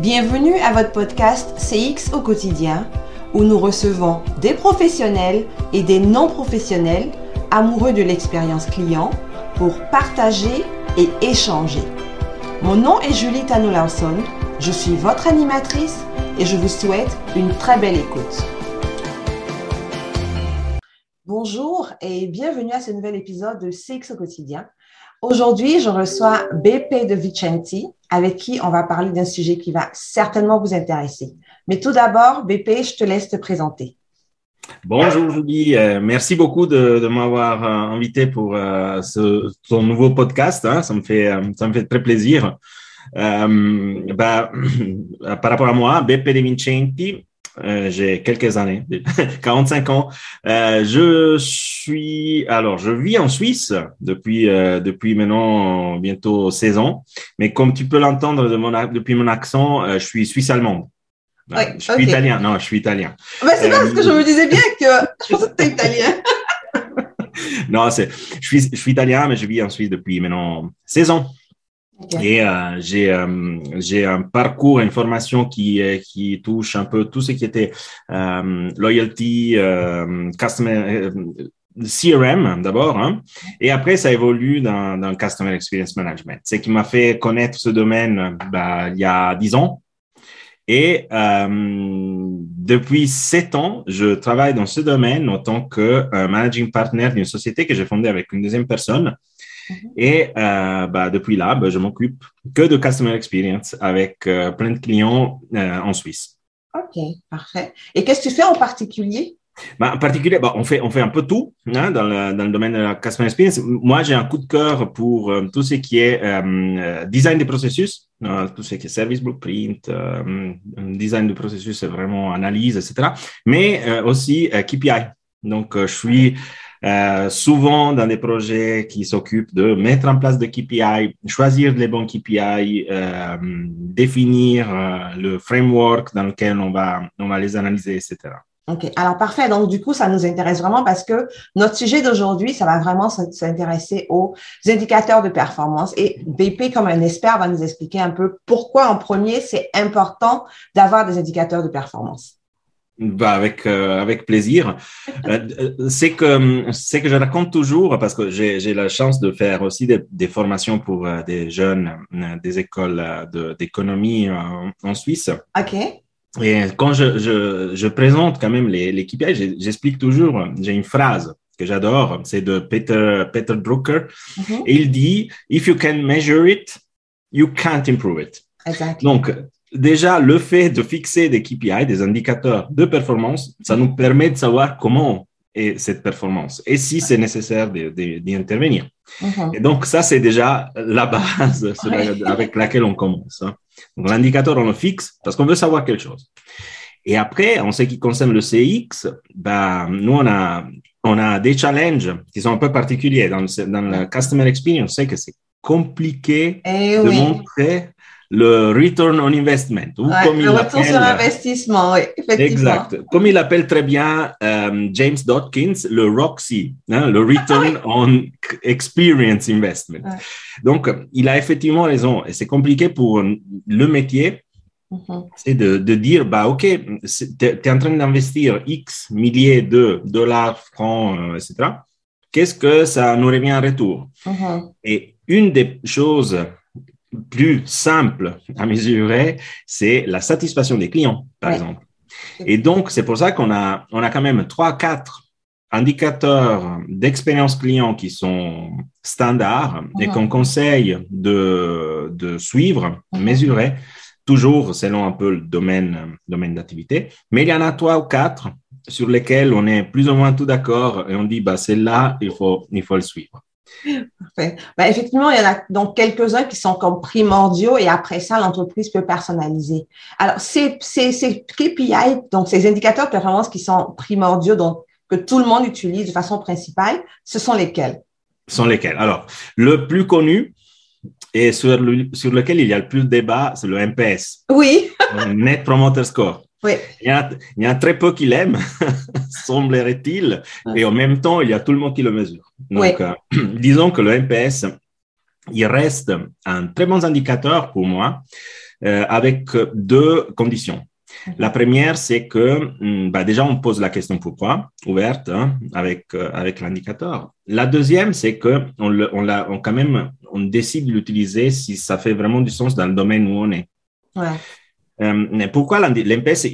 Bienvenue à votre podcast CX au quotidien où nous recevons des professionnels et des non-professionnels amoureux de l'expérience client pour partager et échanger. Mon nom est Julie Tano Lawson, je suis votre animatrice et je vous souhaite une très belle écoute. Bonjour et bienvenue à ce nouvel épisode de CX au quotidien. Aujourd'hui, je reçois BP de Vicenti, avec qui on va parler d'un sujet qui va certainement vous intéresser. Mais tout d'abord, BP, je te laisse te présenter. Bonjour Julie, euh, merci beaucoup de, m'avoir euh, invité pour euh, ce, ton nouveau podcast. Hein. ça me fait ça me fait très plaisir. Bah, par rapport à moi, BP de Vicenti, euh, j'ai quelques années, 45 ans. Euh, je suis, alors, je vis en Suisse depuis euh, depuis maintenant bientôt 16 ans. Mais comme tu peux l'entendre de mon, depuis mon accent, je suis suisse-allemande. je suis italien. Non, je suis italien. Mais c'est parce que je me disais bien que je pensais que tu italien. non, c'est, je suis, je suis italien, mais je vis en Suisse depuis maintenant 16 ans. Et euh, j'ai euh, j'ai un parcours, une formation qui qui touche un peu tout ce qui était euh, loyalty, euh, customer CRM d'abord, hein, et après ça évolue dans, dans customer experience management. Ce qui m'a fait connaître ce domaine bah, il y a dix ans. Et depuis sept ans, je travaille dans ce domaine en tant que managing partner d'une société que j'ai fondée avec une deuxième personne. Et euh, bah, depuis là, bah, je m'occupe que de Customer Experience avec euh, plein de clients euh, en Suisse. OK, parfait. Et qu'est-ce que tu fais en particulier? Bah, en particulier, bah, on, fait, on fait un peu tout hein, dans, le, dans le domaine de la Customer Experience. Moi, j'ai un coup de cœur pour tout ce qui est design des processus, tout ce qui est service blueprint, design du processus, c'est vraiment analyse, etc. Mais aussi KPI. Donc, je suis euh, souvent dans des projets qui s'occupent de mettre en place des KPI, choisir les bons KPI, euh, définir euh, le framework dans lequel on va, on va les analyser, etc. OK. Alors, parfait. Donc, du coup, ça nous intéresse vraiment parce que notre sujet d'aujourd'hui, ça va vraiment s'intéresser aux indicateurs de performance. Et BP, comme un expert, va nous expliquer un peu pourquoi, en premier, c'est important d'avoir des indicateurs de performance. Bah avec euh, avec plaisir. Euh, euh, c'est que c'est que je raconte toujours parce que j'ai j'ai la chance de faire aussi des, des formations pour des jeunes des écoles d'économie en Suisse. Ok. Et quand je je, je présente quand même les les KPI, j'explique toujours. J'ai une phrase que j'adore, c'est de Peter Peter Drucker. Et il dit If you can measure it, you can't improve it. Exactement. Donc déjà, le fait de fixer des KPI, des indicateurs de performance, ça nous permet de savoir comment est cette performance et si c'est nécessaire d'y intervenir. Mm-hmm. Et donc, ça, c'est déjà la base avec laquelle on commence. Hein. l'indicateur, on le fixe parce qu'on veut savoir quelque chose. Et après, en ce qui concerne le CX, bah, nous, on a, on a des challenges qui sont un peu particuliers. Dans, le, dans la Customer Experience, on sait que c'est compliqué eh de montrer le return on investment. Ou comme le retour sur investissement, oui, effectivement. Exact. Comme il appelle très bien euh, James Dawkins, le ROXI, hein, le return on experience investment. Donc, il a effectivement raison. Et c'est compliqué pour le métier. Mm-hmm. C'est de, de, dire, bah, OK, tu es, en train d'investir X milliers de dollars, francs, euh, etc. Qu'est-ce que ça nous revient en retour? Mm-hmm. Et une des choses plus simple à mesurer, c'est la satisfaction des clients, par exemple. Et donc, c'est pour ça qu'on a, on a quand même trois, quatre indicateurs d'expérience client qui sont standards et qu'on conseille de, de suivre, mesurer, toujours selon un peu le domaine, domaine d'activité. Mais il y en a trois ou quatre sur lesquels on est plus ou moins tout d'accord et on dit, bah, c'est là, il faut, il faut le suivre. Parfait. Ben, effectivement, il y en a donc quelques-uns qui sont comme primordiaux et après ça, l'entreprise peut personnaliser. Alors, ces, ces, ces KPI, donc ces indicateurs de performance qui sont primordiaux, donc que tout le monde utilise de façon principale, ce sont lesquels? Ce sont lesquels? Alors, le plus connu et sur, sur lequel il y a le plus de débat, c'est le NPS. Oui. Net Promoter Score. Oui. Il, y a, il y a très peu qui l'aiment, semblerait-il, et en même temps, il y a tout le monde qui le mesure. Donc, euh, disons que le NPS, il reste un très bon indicateur pour moi euh, avec deux conditions. La première, c'est que hmm, bah, déjà, on pose la question pourquoi, ouverte, hein, avec, euh, avec l'indicateur. La deuxième, c'est que on, on, on, quand même, on décide de l'utiliser si ça fait vraiment du sens dans le domaine où on est. Ouais. Euh, pourquoi l'MPS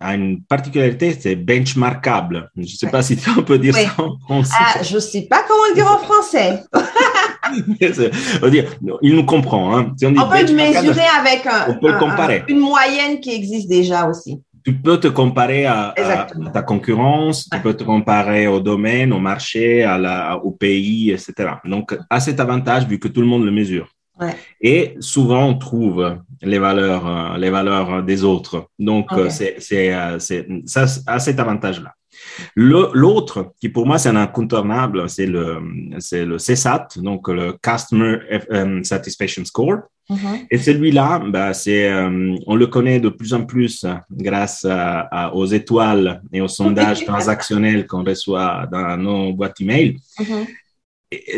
a une particularité, c'est benchmarkable. Je ne sais pas si on peut dire ça en français. Ah, je ne sais pas comment le dire en français. il nous comprend. Hein. on, peut le mesurer avec on peut comparer. une moyenne qui existe déjà aussi. Tu peux te comparer à, ta concurrence, tu peux te comparer au domaine, au marché, à la, au pays, etc. Donc, à cet avantage vu que tout le monde le mesure. Et souvent, on trouve les valeurs, euh, les valeurs des autres. Donc, euh, c'est, euh, c'est, ça a cet avantage-là. L'autre, qui pour moi c'est un incontournable, c'est le, c'est le CSAT, donc le Customer Satisfaction Score. Mm-hmm. Et celui-là, bah, c'est, on le connaît de plus en plus grâce aux étoiles et aux sondages transactionnels qu'on reçoit dans nos boîtes email. Mm-hmm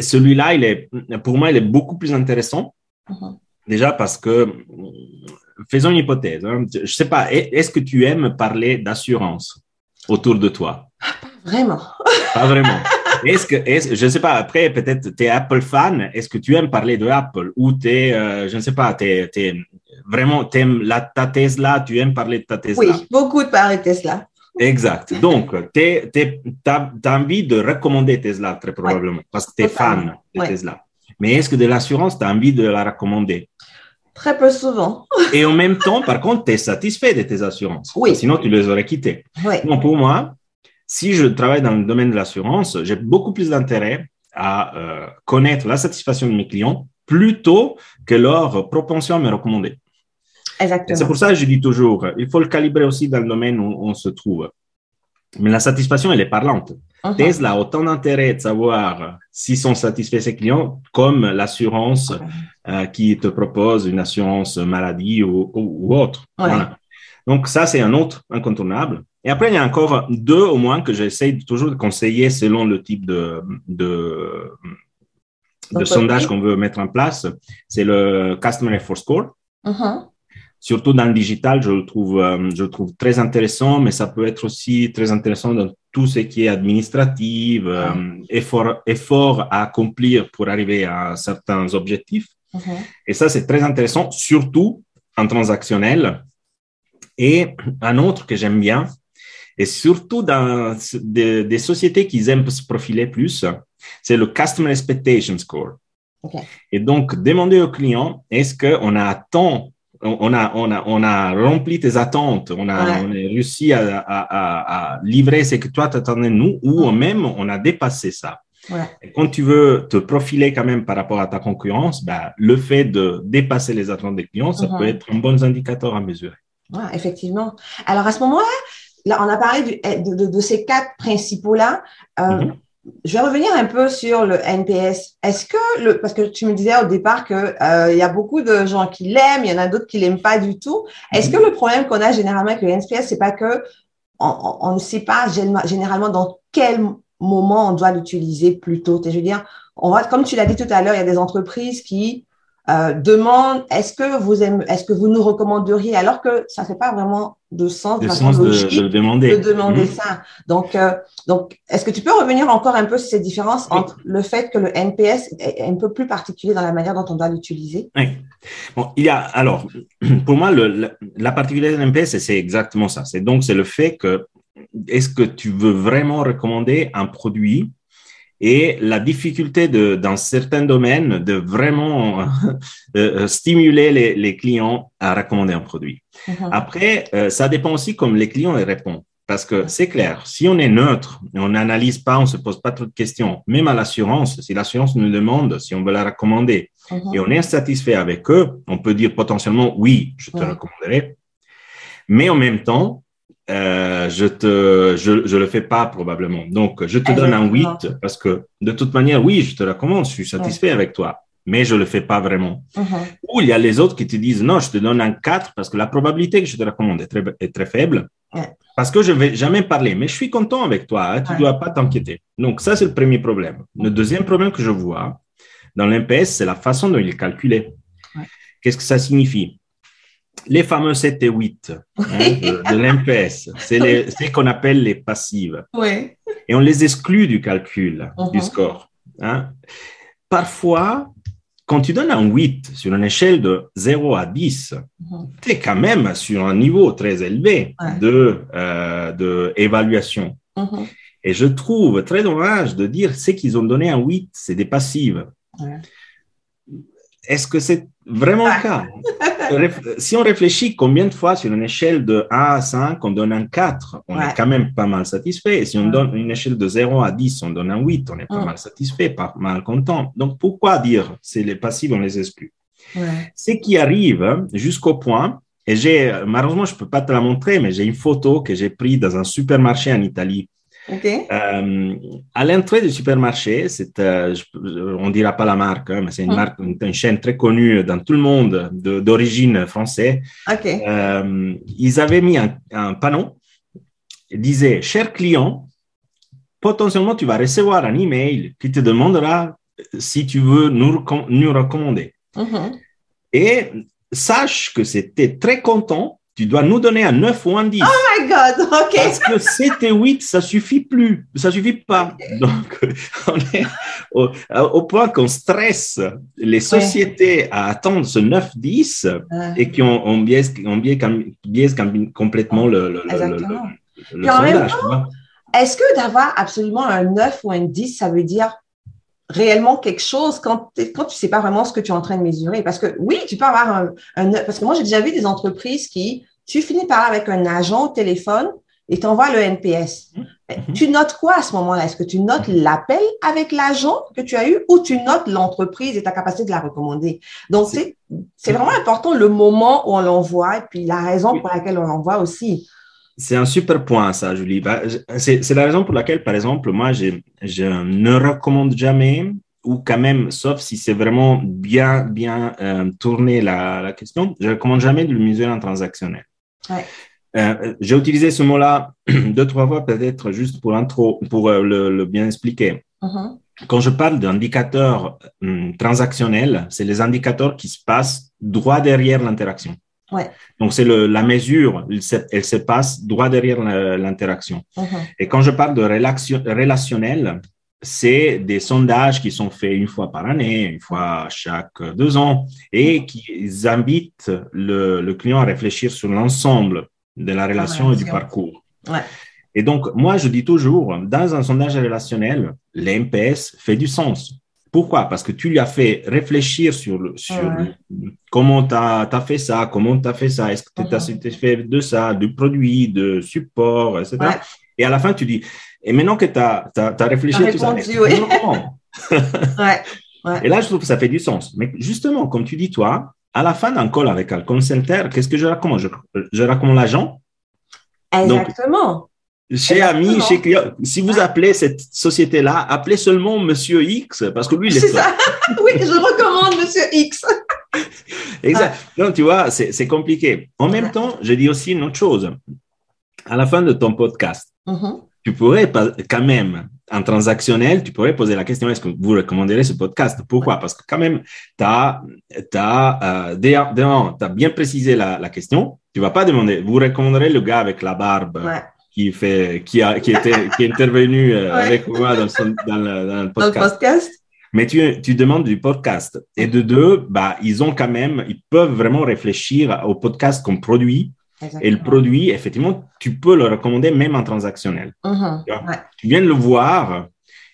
celui-là, il est, pour moi, il est beaucoup plus intéressant. Uh-huh. Déjà parce que, faisons une hypothèse. Hein. je ne sais pas, est-ce que tu aimes parler d'assurance autour de toi? Ah, Pas vraiment. Pas vraiment. Est-ce que, est je ne sais pas, après, peut-être tu es Apple fan, est-ce que tu aimes parler de Apple? Ou tu es, euh, je ne sais pas, tu es, vraiment, tu aimes la, ta Tesla, tu aimes parler de ta Tesla? Oui, beaucoup de parler de Tesla. Exact. Donc, tu as, envie de recommander Tesla, très probablement, parce que tu es fan de Tesla. Mais est-ce que de l'assurance, tu as envie de la recommander Très peu souvent. Et en même temps, par contre, tu es satisfait de tes assurances. Oui. Sinon, tu les aurais quittées. Oui. Donc, pour moi, si je travaille dans le domaine de l'assurance, j'ai beaucoup plus d'intérêt à euh, connaître la satisfaction de mes clients plutôt que leur propension à me recommander. C'est pour ça que je dis toujours, il faut le calibrer aussi dans le domaine où on se trouve. Mais la satisfaction, elle est parlante. Uh-huh. Tesla a autant d'intérêt de savoir s'ils sont satisfaits ses clients comme l'assurance euh, qui te propose une assurance maladie ou, autre. Donc ça, c'est un autre incontournable. Et après, il y a encore deux au moins que j'essaye toujours de conseiller selon le type de, de, de sondage qu'on veut mettre en place. C'est le Customer Effort Score. Surtout dans le digital, je le trouve, euh, je le trouve très intéressant, mais ça peut être aussi très intéressant dans tout ce qui est administratif, euh, effort, effort à accomplir pour arriver à certains objectifs. Mhm. Et ça, c'est très intéressant, surtout en transactionnel. Et un autre que j'aime bien, et surtout dans des, sociétés qui aiment se profiler plus, c'est le Customer Expectation Score. Et donc, demander au client, est-ce qu'on attend on a, on, a, on a rempli tes attentes, on a, on a réussi à, à, à, livrer ce que toi t'attendais nous, ou même on a dépassé ça. Et quand tu veux te profiler quand même par rapport à ta concurrence, bah, le fait de dépasser les attentes des clients, ça peut être un bon indicateur à mesurer. effectivement. Alors à ce moment-là, là, on a parlé de, de, ces quatre principaux-là. Euh, mm-hmm je vais revenir un peu sur le NPS. Est-ce que le, parce que tu me disais au départ que euh, il y a beaucoup de gens qui l'aiment, il y en a d'autres qui l'aiment pas du tout. Est-ce que le problème qu'on a généralement avec le NPS, c'est pas que on, ne sait pas généralement dans quel moment on doit l'utiliser plutôt. Je veux dire, on va, comme tu l'as dit tout à l'heure, il y a des entreprises qui euh, demande est-ce que vous aimez, est-ce que vous nous recommanderiez alors que ça fait pas vraiment de sens, de, sens de, demander, de demander mmh. ça. Donc, euh, donc, est-ce que tu peux revenir encore un peu sur cette différence entre le fait que le NPS est un peu plus particulier dans la manière dont on doit l'utiliser? Oui. Bon, il y a alors pour moi le, la, particularité de NPS c'est exactement ça. C'est donc c'est le fait que est-ce que tu veux vraiment recommander un produit et la difficulté de, dans certains domaines de vraiment euh, euh, stimuler les, les, clients à recommander un produit. Uh-huh. Après, euh, ça dépend aussi comme les clients y répondent. Parce que c'est clair, si on est neutre, on n'analyse pas, on se pose pas trop de questions, même à l'assurance, si l'assurance nous demande si on veut la recommander uh-huh. et on est insatisfait avec eux, on peut dire potentiellement oui, je te recommanderai. Mais en même temps, euh, je te, je, je le fais pas probablement. Donc, je te donne un 8 parce que de toute manière, oui, je te recommande, je suis satisfait avec toi, mais je le fais pas vraiment. Uh-huh. Ou il y a les autres qui te disent non, je te donne un 4 parce que la probabilité que je te recommande est très, est très faible. Parce que je vais jamais parler, mais je suis content avec toi, hein, tu dois pas t'inquiéter. Donc, ça, c'est le premier problème. Le deuxième problème que je vois dans l'MPS, c'est la façon dont il est calculé. Qu'est-ce que ça signifie? Les fameux 7 et 8 hein, de, de l'MPS, c'est ce qu'on appelle les passives. Oui. Et on les exclut du calcul du Mhm. score. hein. Parfois, quand tu donnes un 8 sur une échelle de 0 à 10, Mhm. tu es quand même sur un niveau très élevé Ouais. de, euh, de évaluation. Mhm. Et je trouve très dommage de dire c'est qu'ils ont donné un 8, c'est des passives. Ouais. Est-ce que c'est vraiment le cas? Réf- Si on réfléchit combien de fois sur une échelle de 1 à 5, on donne un 4, on Ouais. est quand même pas mal satisfait. Et si on donne une échelle de 0 à 10, on donne un 8, on est pas Mm. mal satisfait, pas mal content. Donc pourquoi dire c'est les passives, on les exclut? Ouais. Ce qui arrive jusqu'au point, et j'ai, malheureusement, je peux pas te la montrer, mais j'ai une photo que j'ai prise dans un supermarché en Italie. Euh, à l'entrée du supermarché, c'est, euh, on dira pas la marque, hein, mais c'est une Mm. marque, une, une chaîne très connue dans tout le monde de- d'origine française. Euh, ils avaient mis un, un panneau qui disait, cher client, potentiellement tu vas recevoir un email qui te demandera si tu veux nous, nous recommander. Mhm. Et sache que c'était très content, tu dois nous donner un 9 ou un 10. Oh my God. OK. Parce que 7 et 8, ça suffit plus, ça suffit pas. Donc, on est au, au point qu'on stresse les sociétés à attendre ce 9-10 Ouais. et qui ont, on biaise, on biaise, biaise complètement le, le, le- Exactement. le- le même sondage. Est-ce que d'avoir absolument un 9 ou un 10, ça veut dire réellement quelque chose quand, quand tu sais pas vraiment ce que tu es en train de mesurer? Parce que oui, tu peux avoir un, un 9. Parce que moi, j'ai déjà vu des entreprises qui, tu finis par avec un agent au téléphone et t'envoies le NPS. Mais Mhm. Tu notes quoi à ce moment-là? Est-ce que tu notes l'appel avec l'agent que tu as eu ou tu notes l'entreprise et ta capacité de la recommander? Donc, C'est- vraiment important le moment où on l'envoie et puis la raison pour laquelle on l'envoie aussi. C'est un super point, ça, Julie. Bah, C'est la raison pour laquelle, par exemple, moi, je ne recommande jamais, ou quand même, sauf si c'est vraiment bien, bien euh, tourné la, la question, je ne recommande jamais de le mesurer en transactionnel. Ouais. Euh, j'ai utilisé ce mot-là deux, trois fois, peut-être juste pour intro, pour euh, le, le bien expliquer. Mhm. Quand je parle d'indicateurs hum, transactionnels, c'est les indicateurs qui se passent droit derrière l'interaction. Ouais. Donc, c'est la mesure, elle se, elle se passe droit derrière l'interaction. Mhm. Et quand je parle de relation- relationnel, c'est des sondages qui sont faits une fois par année, une fois chaque deux ans, et qui invitent le, le client à réfléchir sur l'ensemble de la relation et du parcours. Ouais. Et donc, moi, je dis toujours, dans un sondage relationnel, l'MPS fait du sens. Pourquoi? Parce que tu lui as fait réfléchir sur, le, sur Ouais. le- comment tu as, fait ça, comment tu as fait ça, est-ce que tu as satisfait de ça, du produit, de support, etc. Ouais. Et à la fin, tu dis, et maintenant que tu as, réfléchi T'as à tout ça, oui. tu. Et là, je trouve que ça fait du sens. Mais justement, comme tu dis, toi, à la fin d'un call avec un call center, qu'est-ce que je recommande je, je recommande l'agent Donc, Exactement. Chez Exactement. ami, chez client. Si vous appelez cette société-là, appelez seulement Monsieur X parce que lui, il est C'est ça. oui, je recommande Monsieur X. Exact. Non, tu vois, c'est compliqué. En même temps, je dis aussi une autre chose. À la fin de ton podcast, Mhm. tu pourrais quand même, en transactionnel, tu pourrais poser la question, est-ce que vous recommanderez ce podcast? Pourquoi? Parce que quand même, tu as, bien précisé la, la question. Tu vas pas demander, vous recommanderez le gars avec la barbe Ouais. Qui, fait, qui, a, qui, était, qui est intervenu euh, Ouais. avec moi dans, son- dans le, dans le Dans le podcast. Mais tu, tu demandes du podcast. Et de deux, bah, ils ont quand même, ils peuvent vraiment réfléchir au podcast comme produit. Et le produit, effectivement, tu peux le recommander même en transactionnel. Mhm. Tu. Ouais. Tu viens de le voir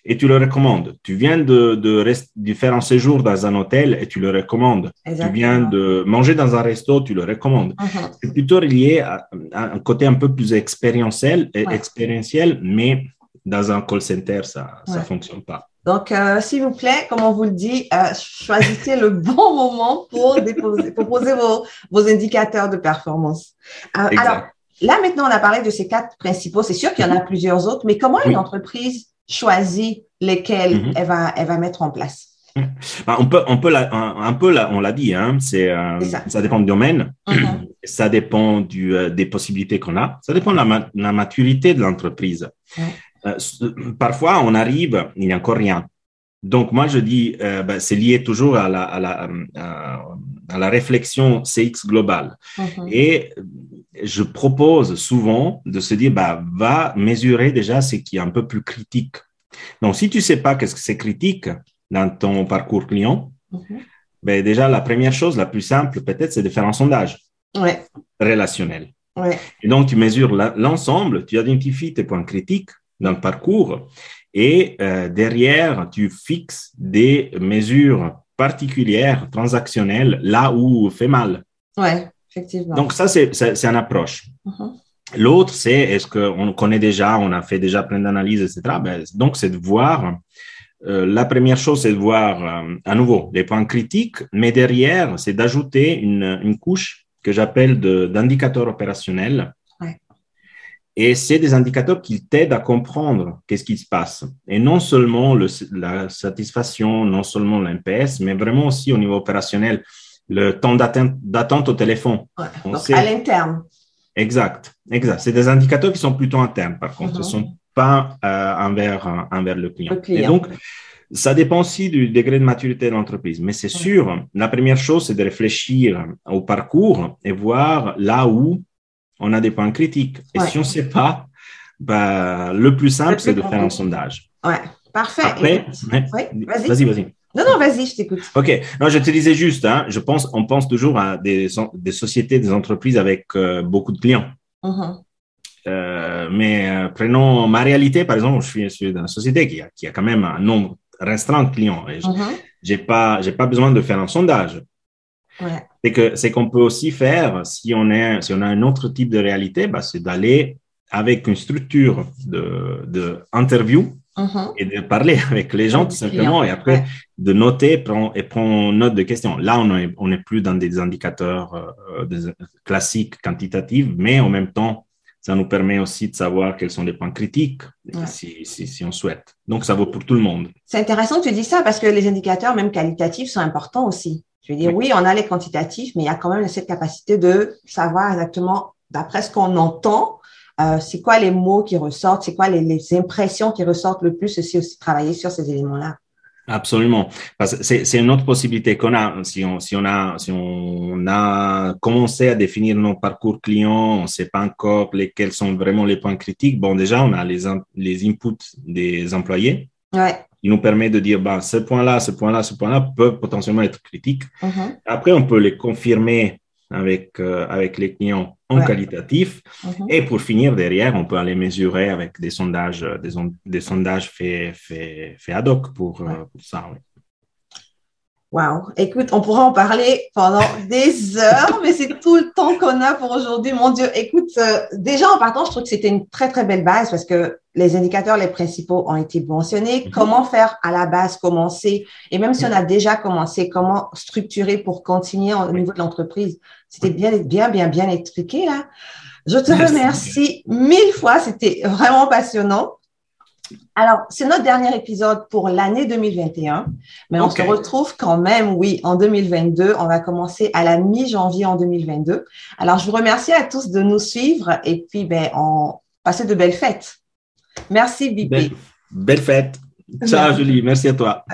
et tu le recommandes. Tu viens de, de, rest- de faire un séjour dans un hôtel et tu le recommandes. Tu viens de manger dans un resto, tu le recommandes. Mhm. C'est plutôt lié à, à un côté un peu plus expérientiel, Ouais. expérientiel mais dans un call center, ça ne Ouais. fonctionne pas. Donc, euh, s'il vous plaît, comme on vous le dit, euh, choisissez le bon moment pour, déposer, pour poser vos, vos indicateurs de performance. Euh, alors, là, maintenant, on a parlé de ces quatre principaux. C'est sûr qu'il y en a plusieurs autres, mais comment Oui. une entreprise choisit lesquels Mhm. elle, va, elle va mettre en place? Bah, On peut, on peut, la- un, un peu, la- on l'a dit, hein, c'est, euh, ça. ça dépend du domaine, Mhm. ça dépend du, euh, des possibilités qu'on a, ça dépend de la, ma- la maturité de l'entreprise. Euh, parfois, on arrive, il n'y a encore rien. Donc, moi, je dis, euh, ben, c'est lié toujours à la, à la, à, la réflexion CX globale. Mhm. Et je propose souvent de se dire, bah, va mesurer déjà ce qui est un peu plus critique. Donc, si tu sais pas qu'est-ce que c'est critique dans ton parcours client, mhm. ben, déjà, la première chose, la plus simple, peut-être, c'est de faire un sondage ouais. relationnel. Ouais. Et donc, tu mesures l'ensemble, tu identifies tes points critiques dans le parcours et euh, derrière, tu fixes des mesures particulières, transactionnelles, là où fait mal. Ouais, effectivement. Donc, ça, c'est une approche. Mhm. L'autre, c'est est-ce qu'on connaît déjà, on a fait déjà plein d'analyses, etc. Ben, donc, c'est de voir, euh, la première chose, c'est de voir euh, à nouveau les points critiques, mais derrière, c'est d'ajouter une, une couche que j'appelle d'indicateurs opérationnels et c'est des indicateurs qui t'aident à comprendre qu'est-ce qui se passe. Et non seulement le, la satisfaction, non seulement l'NPS, mais vraiment aussi au niveau opérationnel, le temps d'attente au téléphone. donc à l'interne. Exact, exact. C'est des indicateurs qui sont plutôt internes, par contre. Ce ne mhm. sont pas euh, envers, envers le client. Et donc, ça dépend aussi du degré de maturité de l'entreprise. Mais c'est sûr, la première chose, c'est de réfléchir au parcours et voir là où on a des points critiques. Et si on ne sait pas, bah, le plus simple, c'est de faire un sondage. Ouais, parfait. Après, vas-y, vas-y. non, non, vas-y, je t'écoute. OK. Non, je te disais juste, hein, je pense, on pense toujours à des, des sociétés, des entreprises avec euh, beaucoup de clients. Mm-hmm. Euh, mais euh, prenons ma réalité, par exemple, je suis, dans une société qui a, qui a quand même un nombre restreint de clients. Et j'ai pas, j'ai pas besoin de faire un sondage. C'est que c'est qu'on peut aussi faire si on est si on a un autre type de réalité, bah, c'est d'aller avec une structure de, de interview mm-hmm. et de parler avec les gens tout simplement et après de noter prend, et prendre note de questions. Là, on est on est plus dans des indicateurs euh, classiques quantitatifs, mais en même temps ça nous permet aussi de savoir quels sont les points critiques si, si, si, on souhaite. Donc, ça vaut pour tout le monde. C'est intéressant que tu dis ça parce que les indicateurs, même qualitatifs, sont importants aussi. Je veux dire, oui, on a les quantitatifs, mais il y a quand même cette capacité de savoir exactement, d'après ce qu'on entend, euh, c'est quoi les mots qui ressortent, c'est quoi les, impressions qui ressortent le plus, aussi, aussi travailler sur ces éléments-là. Absolument. Parce que c'est une autre possibilité qu'on a. Si on, si on a, si on a commencé à définir nos parcours clients, on ne sait pas encore lesquels sont vraiment les points critiques. Bon, déjà, on a les, les inputs des employés. Ouais il nous permet de dire, bah, ce point-là, ce point-là, ce point-là peuvent potentiellement être critiques. Mm-hmm. Après, on peut les confirmer avec, euh, avec les clients en qualitatif. Mm-hmm. Et pour finir, derrière, on peut aller mesurer avec des sondages, euh, des, des sondages faits fait, fait ad hoc pour, euh, pour ça. Oui. Wow. Écoute, on pourra en parler pendant des heures, mais c'est tout le temps qu'on a pour aujourd'hui. Mon Dieu, écoute, euh, déjà en partant, je trouve que c'était une très, très belle base parce que les indicateurs, les principaux ont été mentionnés. Mhm. Comment faire à la base, commencer, et même si on a déjà commencé, comment structurer pour continuer au niveau de l'entreprise? C'était bien, bien, bien, bien expliqué là. Je te remercie mille fois. C'était vraiment passionnant. Alors, c'est notre dernier épisode pour l'année 2021, mais on se retrouve quand même, oui, en 2022. On va commencer à la mi-janvier en 2022. Alors, je vous remercie à tous de nous suivre et puis, ben, on passe de belles fêtes. Merci, Bibi. Belle, belle fête. Ciao, Julie. Merci à toi.